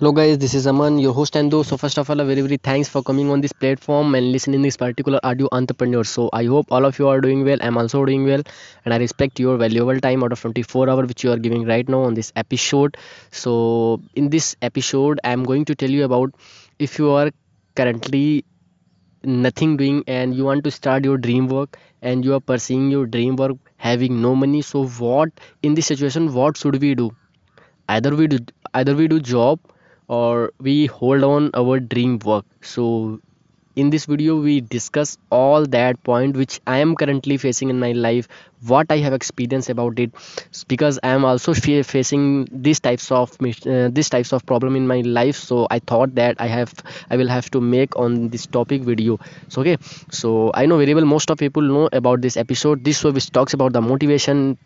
Hello guys, this is Aman, your host and host. So first of all, a very very thanks for coming on this platform and listening this particular audio entrepreneur. So I hope all of you are doing well. I'm also doing well, and I respect your valuable time out of 24 hour which you are giving right now on this episode. So in this episode, I'm going to tell you about if you are currently nothing doing and you want to start your dream work and you are pursuing your dream work having no money. So what in this situation, what should we do? Either we do either we do job or we hold on our dream work. So in this video we discuss all that point which i am currently facing in my life what i have experienced about it because i am also facing these types of uh, these types of problem in my life. So i thought that i have i will have to make on this topic video. So okay. So i know very well most of people know about this episode. This show which talks about the motivation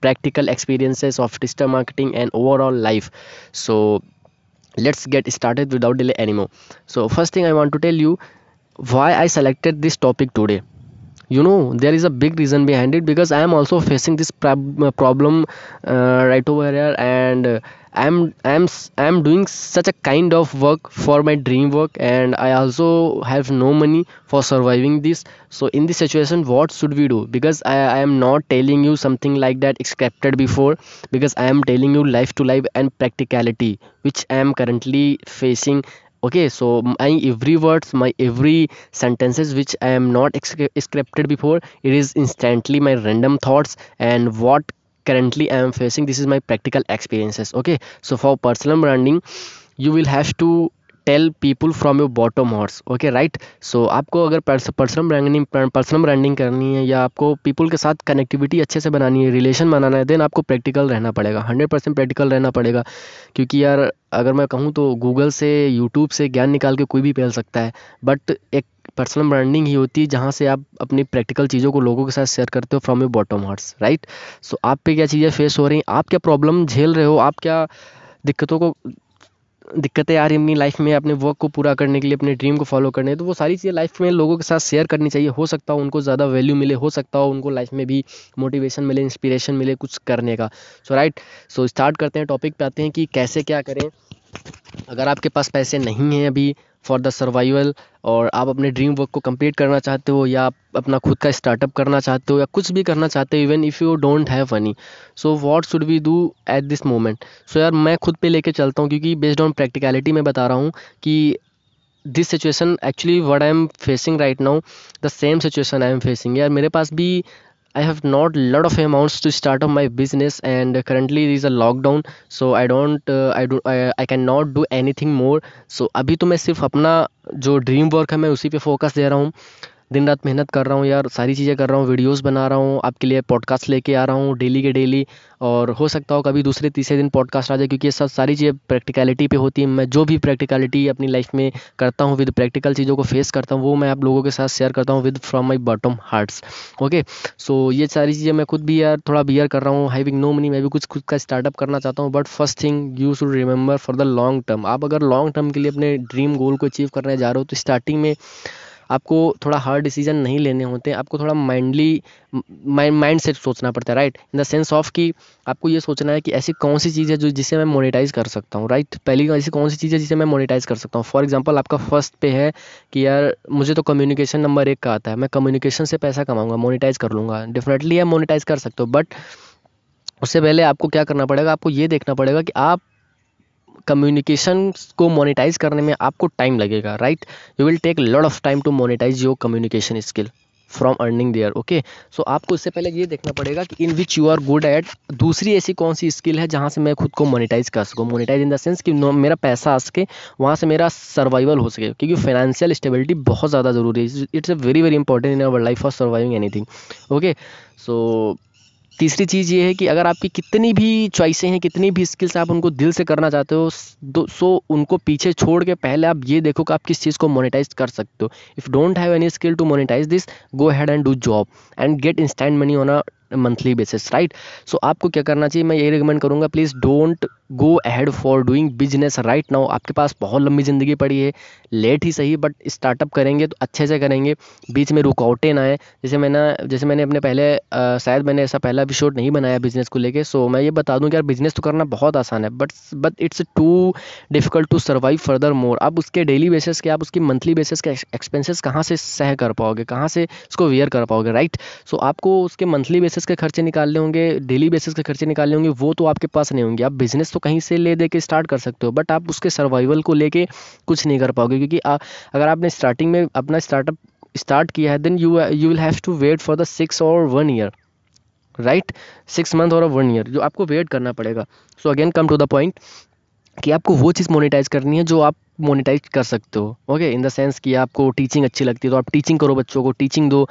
practical experiences of digital marketing and overall life. So let's get started without delay anymore. So first thing i want to tell you why i selected this topic today you know there is a big reason behind it because i am also facing this prob- problem uh, right over here and uh, i'm i'm i'm doing such a kind of work for my dream work and i also have no money for surviving this. So in this situation what should we do? Because i, I am not telling you something like that scripted before because i am telling you life to life and practicality which i am currently facing okay so my every words my every sentences which i am not scripted before it is instantly my random thoughts and what currently i am facing. This is my practical experiences okay? So for personal branding you will have to tell people from your bottom horse okay right so आपको अगर personal branding personal branding करनी है या आपको people के साथ connectivity अच्छे से बनानी है रिलेशन बनाना है देन आपको प्रैक्टिकल रहना पड़ेगा हंड्रेड परसेंट प्रैक्टिकल रहना पड़ेगा। क्योंकि यार, अगर मैं कहूँ तो गूगल से यूट्यूब से ज्ञान निकाल के कोई भी फैल सकता है बट एक पर्सनल ब्रांडिंग ही होती है जहाँ से आप अपनी प्रैक्टिकल चीज़ों को लोगों के साथ शेयर करते हो from your bottom hearts right so आप पे क्या चीज़ें फेस हो रही हैं? आप क्या प्रॉब्लम झेल रहे हो? आप क्या दिक्कतों को दिक्कतें आ रही अपनी लाइफ में, अपने वर्क को पूरा करने के लिए, अपने ड्रीम को फॉलो करने। तो वो सारी चीज़ें लाइफ में लोगों के साथ शेयर करनी चाहिए। हो सकता हो उनको ज़्यादा वैल्यू मिले, हो सकता हो उनको लाइफ में भी मोटिवेशन मिले इंस्पिरेशन मिले कुछ करने का। सो राइट सो स्टार्ट करते हैं टॉपिक पे आते हैं कि कैसे क्या करें। अगर आपके पास पैसे नहीं हैं अभी फॉर द सर्वाइवल और आप अपने ड्रीम वर्क को कंप्लीट करना चाहते हो या आप अपना खुद का स्टार्टअप करना चाहते हो या कुछ भी करना चाहते हो even if you don't have money so what should we do at this moment so यार, मैं खुद पे लेके चलता हूँ क्योंकि बेस्ड ऑन प्रैक्टिकलिटी मैं बता रहा हूँ कि this situation actually what I am facing right now the same situation I am facing यार, मेरे पास भी I have not lot of amounts to start up my business and currently there is a lockdown so I don't uh, I do I, I cannot do anything more so अभी तो मैं सिर्फ अपना जो dream work है मैं उसी पे फोकस दे रहा हूँ दिन रात मेहनत कर रहा हूँ यार, सारी चीज़ें कर रहा हूँ, वीडियोस बना रहा हूँ, आपके लिए पॉडकास्ट लेके आ रहा हूँ डेली के डेली और हो सकता हो कभी दूसरे तीसरे दिन पॉडकास्ट आ जाए, क्योंकि ये सब सारी चीज़ें प्रैक्टिकलिटी पे होती है। मैं जो भी प्रैक्टिकलिटी अपनी लाइफ में करता हूँ विद प्रैक्टिकल चीज़ों को फेस करता हूँ, वो मैं आप लोगों के साथ शेयर करता हूँ with from my bottom hearts okay so ये सारी चीज़ें मैं खुद भी यार थोड़ा बियर कर रहा हूँ हैविंग नो मनी मैं भी कुछ खुद का स्टार्टअप करना चाहता हूँ but first thing you should remember for the long term आप अगर लॉन्ग टर्म के लिए अपने ड्रीम गोल को अचीव करने जा रहे हो तो स्टार्टिंग में आपको थोड़ा हार्ड डिसीज़न नहीं लेने होते, आपको थोड़ा माइंडली माइंड से सोचना पड़ता है right in the sense of कि आपको ये सोचना है कि ऐसी कौन सी चीज़ है जो, जिसे मैं मोनेटाइज कर सकता हूँ राइट पहली ऐसी कौन सी चीज़ है जिसे मैं मोनेटाइज कर सकता हूँ? फॉर एग्ज़ाम्पल आपका फ़र्स्ट पे है कि यार, मुझे तो कम्युनिकेशन नंबर एक का आता है, मैं कम्युनिकेशन से पैसा कमाऊँगा मोनिटाइज कर लूँगा। डेफिनेटली आप मोनिटाइज कर सकते हो बट उससे पहले आपको क्या करना पड़ेगा? आपको ये देखना पड़ेगा कि आप कम्युनिकेशन को मोनेटाइज करने में आपको टाइम लगेगा right you will take lot of time to monetize your communication skill from earning there okay so आपको इससे पहले ये देखना पड़ेगा कि in which you are good at दूसरी ऐसी कौन सी स्किल है जहाँ से मैं खुद को मोनेटाइज कर सकूँ? मोनेटाइज इन द सेंस कि मेरा पैसा आ सके, वहाँ से मेरा सर्वाइवल हो सके, क्योंकि फाइनेंशियल स्टेबिलिटी बहुत ज़्यादा ज़रूरी है। It's a very very important in our life for surviving anything okay so तीसरी चीज़ ये है कि अगर आपकी कितनी भी चॉइसें हैं, कितनी भी स्किल्स आप उनको दिल से करना चाहते हो, दो, सो उनको पीछे छोड़ के पहले आप ये देखो कि आप किस चीज़ को मोनेटाइज कर सकते हो। If don't have any skill to monetize this go head and do job and get instant money on a monthly basis right so आपको क्या करना चाहिए? मैं ये रिकमेंड करूँगा please don't go ahead for doing business right now आपके पास बहुत लंबी ज़िंदगी पड़ी है लेट ही सही बट स्टार्टअप करेंगे तो अच्छे से करेंगे। बीच में रुकआउटे ना आए। जैसे मैंने जैसे मैंने अपने पहले शायद मैंने ऐसा पहला एपिसोड नहीं बनाया बिज़नेस को लेके सो मैं ये बता दूँ कि यार बिज़नेस तो करना बहुत आसान है but but it's too difficult to survive further more आप उसके डेली बेसिस के, आप उसकी मंथली बेसिस के एक्सपेंसेस कहाँ से सह कर पाओगे? कहाँ से उसको वेयर कर पाओगे राइट सो आपको उसके मंथली बेसिस के खर्चे निकालने होंगे डेली बेसिस के खर्चे निकालने होंगे वो तो आपके पास नहीं होंगे। आप बिज़नेस तो कहीं से ले दे के स्टार्ट कर सकते हो बट आप उसके सर्वाइवल को लेके कुछ नहीं कर पाओगे क्योंकि आ, अगर आपने स्टार्टिंग में अपना स्टार्टअप स्टार्ट किया है then you you will have to wait for the six और one year right six month और वन ईयर जो आपको वेट करना पड़ेगा। So again come to the point कि आपको वो चीज़ मोनेटाइज करनी है जो आप मोनेटाइज कर सकते हो ओके इन द सेंस कि आपको टीचिंग अच्छी लगती है तो आप टीचिंग करो बच्चों को टीचिंग दो।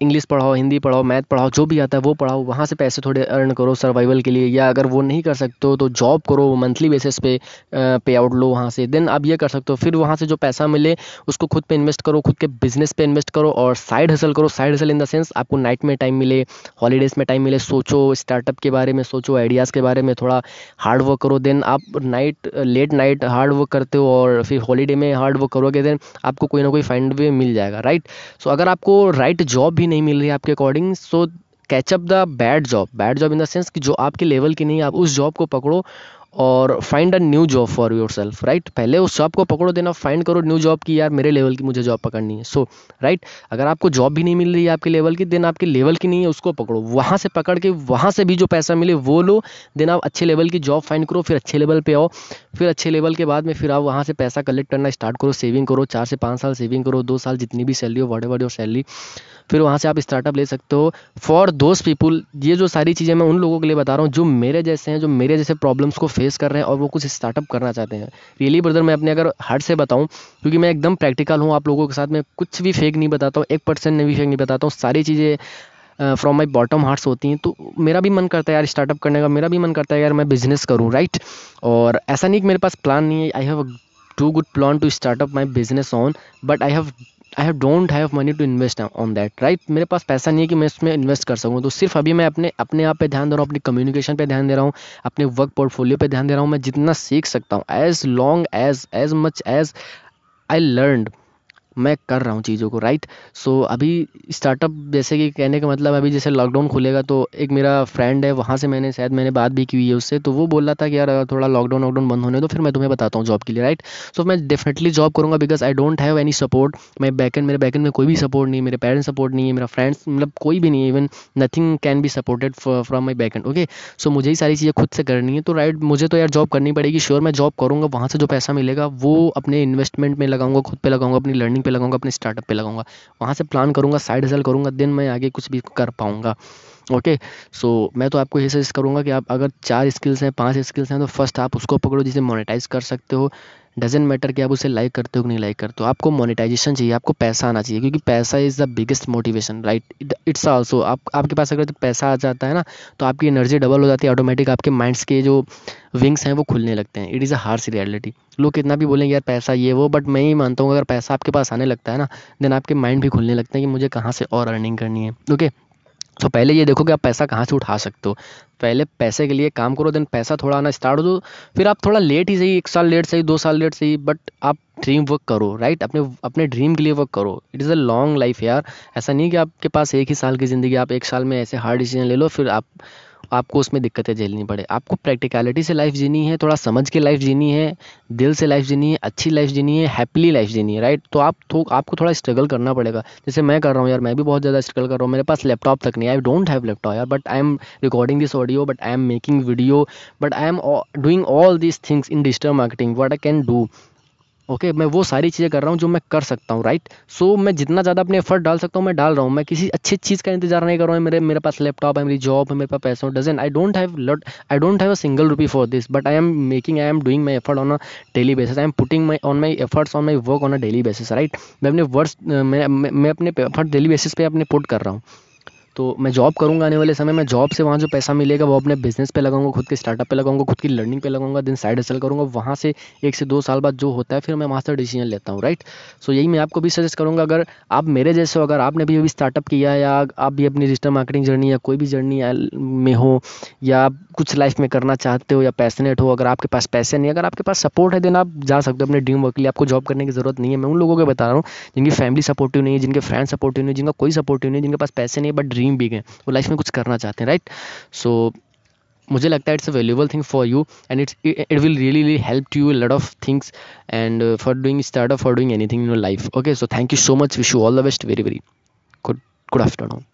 इंग्लिश पढ़ाओ हिंदी पढ़ाओ मैथ पढ़ाओ, जो भी आता है वो पढ़ाओ, वहाँ से पैसे थोड़े अर्न करो सर्वाइवल के लिए, या अगर वो नहीं कर सकते हो तो जॉब करो मंथली बेसिस पे पे आउट लो वहाँ से देन आप ये कर सकते हो। फिर वहाँ से जो पैसा मिले, उसको खुद पे इन्वेस्ट करो, खुद के बिज़नेस पे इन्वेस्ट करो और साइड हसल करो। Side hustle in the sense आपको नाइट में टाइम मिले हॉलीडेज़ में टाइम मिले, सोचो स्टार्टअप के बारे में, सोचो आइडियाज़ के बारे में, थोड़ा हार्ड वर्क करो देन आप night late night hard work करते हो और फिर हॉलीडे में हार्ड वर्क करोगे देन आपको कोई ना कोई फाइंड वे मिल जाएगा राइट सो अगर आपको राइट जॉब भी नहीं मिल रही है आपके according so catch up the bad job bad job in the sense कि जो आपके लेवल की नहीं आप उस जॉब को पकड़ो और find a new job for yourself right पहले उस जॉब को पकड़ो देना फाइंड करो न्यू जॉब की यार मेरे लेवल की मुझे जॉब पकड़नी है। So so, right right? अगर आपको जॉब भी नहीं मिल रही है आपके लेवल की देन आपके लेवल की नहीं है उसको पकड़ो। वहाँ से पकड़ के वहाँ से भी जो पैसा मिले वो लो। देन आप अच्छे लेवल की जॉब फाइंड करो फिर अच्छे लेवल पर आओ। फिर अच्छे लेवल के बाद में फिर आप वहाँ से पैसा कलेक्ट करना स्टार्ट करो सेविंग करो चार से पाँच साल सेविंग करो दो साल जितनी भी सैलरी हो वट एवर योर सैलरी फिर वहाँ से आप स्टार्टअप ले सकते हो। फॉर दोज पीपुल ये जो सारी चीज़ें मैं उन लोगों के लिए बता रहा हूँ जो मेरे जैसे हैं जो मेरे जैसे प्रॉब्लम्स को फेस कर रहे हैं और वो कुछ स्टार्टअप करना चाहते हैं। रियली ब्रदर मैं अपने अगर हार्ट से बताऊँ, क्योंकि मैं एकदम प्रैक्टिकल हूँ, आप लोगों के साथ में कुछ भी फेक नहीं बताता हूँ, एक परसेंट भी फेक नहीं बताता हूँ, सारी चीज़ें फ्रॉम माई बॉटम हार्ट्स होती हैं। तो मेरा भी मन करता है यार स्टार्टअप करने का, मेरा भी मन करता है यार मैं बिज़नेस करूँ राइट और ऐसा नहीं कि मेरे पास प्लान नहीं है I have to good plan to startup my business on but I have I have don't have money to invest on that right मेरे पास पैसा नहीं है कि मैं इसमें इन्वेस्ट कर सकूँ। तो सिर्फ़ अभी मैं अपने अपने आप पे ध्यान दे रहा हूँ, अपनी कम्युनिकेशन पे ध्यान दे रहा हूँ, अपने वर्क पोर्टफोलियो पे ध्यान दे रहा हूँ, मैं जितना सीख सकता हूँ। As long as as much as I learn मैं कर रहा हूँ चीज़ों को राइट सो so, अभी स्टार्टअप जैसे कि कहने का मतलब अभी जैसे लॉकडाउन खुलेगा तो एक मेरा फ्रेंड है वहाँ से मैंने शायद मैंने बात भी की हुई है उससे तो वो बोल रहा था कि यार अगर थोड़ा लॉकडाउन वॉकडाउन बंद होने तो फिर मैं तुम्हें बताता हूँ जॉब के लिए राइट सो so, मैं डेफिनेटली जॉब करूँगा because I don't have any support मैं बैकेंड मेरे बैकेंड में कोई भी सपोर्ट नहीं मेरे पेरेंट्स सपोर्ट नहीं है मेरा फ्रेंड्स मतलब कोई भी नहीं है even nothing can be supported from my backend okay so मुझे ही सारी चीज़ें खुद से करनी है तो राइट मुझे तो यार जॉब करनी पड़ेगी श्योर मैं जॉब करूँगा वहाँ से जो पैसा मिलेगा वो अपने इन्वेस्टमेंट में लगाऊँगा खुद पे लगाऊँगा अपनी लर्निंग पे लगाऊँगा, अपने स्टार्टअप पे लगाऊँगा। वहाँ से प्लान करूँगा साइड हसल करूँगा, देन मैं आगे कुछ भी कर पाऊँगा। ओके सो मैं तो आपको ये सजेस्ट करूँगा कि आप अगर चार स्किल्स हैं, पाँच स्किल्स हैं तो फ़र्स्ट आप उसको पकड़ो जिसे मोनेटाइज कर सकते हो। डजेंट मैटर कि आप उसे लाइक करते हो कि नहीं लाइक करते हो, आपको मोनेटाइजेशन चाहिए, आपको पैसा आना चाहिए, क्योंकि पैसा is the biggest motivation right it's also आप, आपके पास अगर पैसा आ जाता है ना तो आपकी एनर्जी डबल हो जाती है ऑटोमेटिक आपके माइंड्स के जो विंग्स हैं, वो खुलने लगते हैं। It is a harsh reality लोग कितना भी बोलेंगे, यार पैसा ये वो बट मैं ही मानता हूँ, अगर पैसा आपके पास आने लगता है ना देन आपके माइंड भी खुलने लगते हैं कि मुझे कहाँ से और अर्निंग करनी है। ओके तो पहले ये देखो कि आप पैसा कहाँ से उठा सकते हो। पहले पैसे के लिए काम करो देन पैसा थोड़ा आना स्टार्ट हो दो फिर आप थोड़ा लेट ही सही, एक साल लेट सही, दो साल लेट सही बट आप ड्रीम वर्क करो राइट अपने अपने ड्रीम के लिए वर्क करो। It is a long life यार। ऐसा नहीं कि आपके पास एक ही साल की ज़िंदगी, आप एक साल में ऐसे हार्ड डिसीज़न ले लो, फिर आप आपको उसमें दिक्कतें झेलनी पड़े। आपको प्रैक्टिकलिटी से लाइफ जीनी है, थोड़ा समझ के लाइफ जीनी है, दिल से लाइफ जीनी है, अच्छी लाइफ जीनी है हैप्पीली लाइफ जीनी है राइट तो आप तो आपको थोड़ा स्ट्रगल करना पड़ेगा। जैसे मैं कर रहा हूँ यार, मैं भी बहुत ज़्यादा स्ट्रगल कर रहा हूँ। मेरे पास लैपटॉप तक नहीं आई डोंट हैव लैपटॉप यार but I am recording this audio but I am making video but I am doing all this things in digital marketing what I can do okay okay, मैं वो सारी चीज़ें कर रहा हूँ जो मैं कर सकता हूँ राइट सो मैं जितना ज़्यादा अपने एफर्ट डाल सकता हूँ मैं डाल रहा हूँ। मैं किसी अच्छी चीज़ का इंतज़ार नहीं कर रहा हूँ। मेरे मेरे पास लैपटॉप है मेरी जॉब है मेरे पास पैसा doesn't I don't have lot I don't have a single rupee for this but I am making I am doing my effort on a daily basis I am putting my on my efforts on my work on a daily basis right मैं अपने words मैं, मैं अपने effort daily basis पे अपने put कर रहा हूँ। तो मैं जॉब करूँगा आने वाले समय में जॉब से वहाँ जो पैसा मिलेगा, वो अपने बिज़नेस पे लगाऊँगा, खुद के स्टार्टअप पे लगाऊँगा, खुद की लर्निंग पे लगाऊँगा दिन साइड हसल करूँगा, वहाँ से एक से दो साल बाद जो होता है, फिर मैं वहाँ से डिसीज़न लेता हूँ राइट सो यही मैं आपको भी सजेस्ट करूँगा, अगर आप मेरे जैसे हो, अगर आपने भी अभी स्टार्टअप किया या आप भी अपनी डिजिटल मार्केटिंग जर्नी या कोई भी जर्नी में हो, या कुछ लाइफ में करना चाहते हो, या पैसनेट हो, अगर आपके पास पैसे नहीं अगर आपके पास सपोर्ट है देन आप जा सकते हो अपने ड्रीम वर्क के लिए, आपको जॉब करने की ज़रूरत नहीं है। मैं उन लोगों को बता रहा हूँ, जिनकी फैमिली सपोर्टिव नहीं है, जिनके फ्रेंड सपोर्टिव नहीं है, जिनका कोई सपोर्टिव नहीं है, जिनके पास पैसे नहीं है बट ड्रीम बिग हैं, वो लाइफ में कुछ करना चाहते हैं राइट सो मुझे लगता है it's a valuable thing for you and it's it will really help you lot of things and for doing start for doing anything in your life okay so thank you so much wish you all the best very very good good afternoon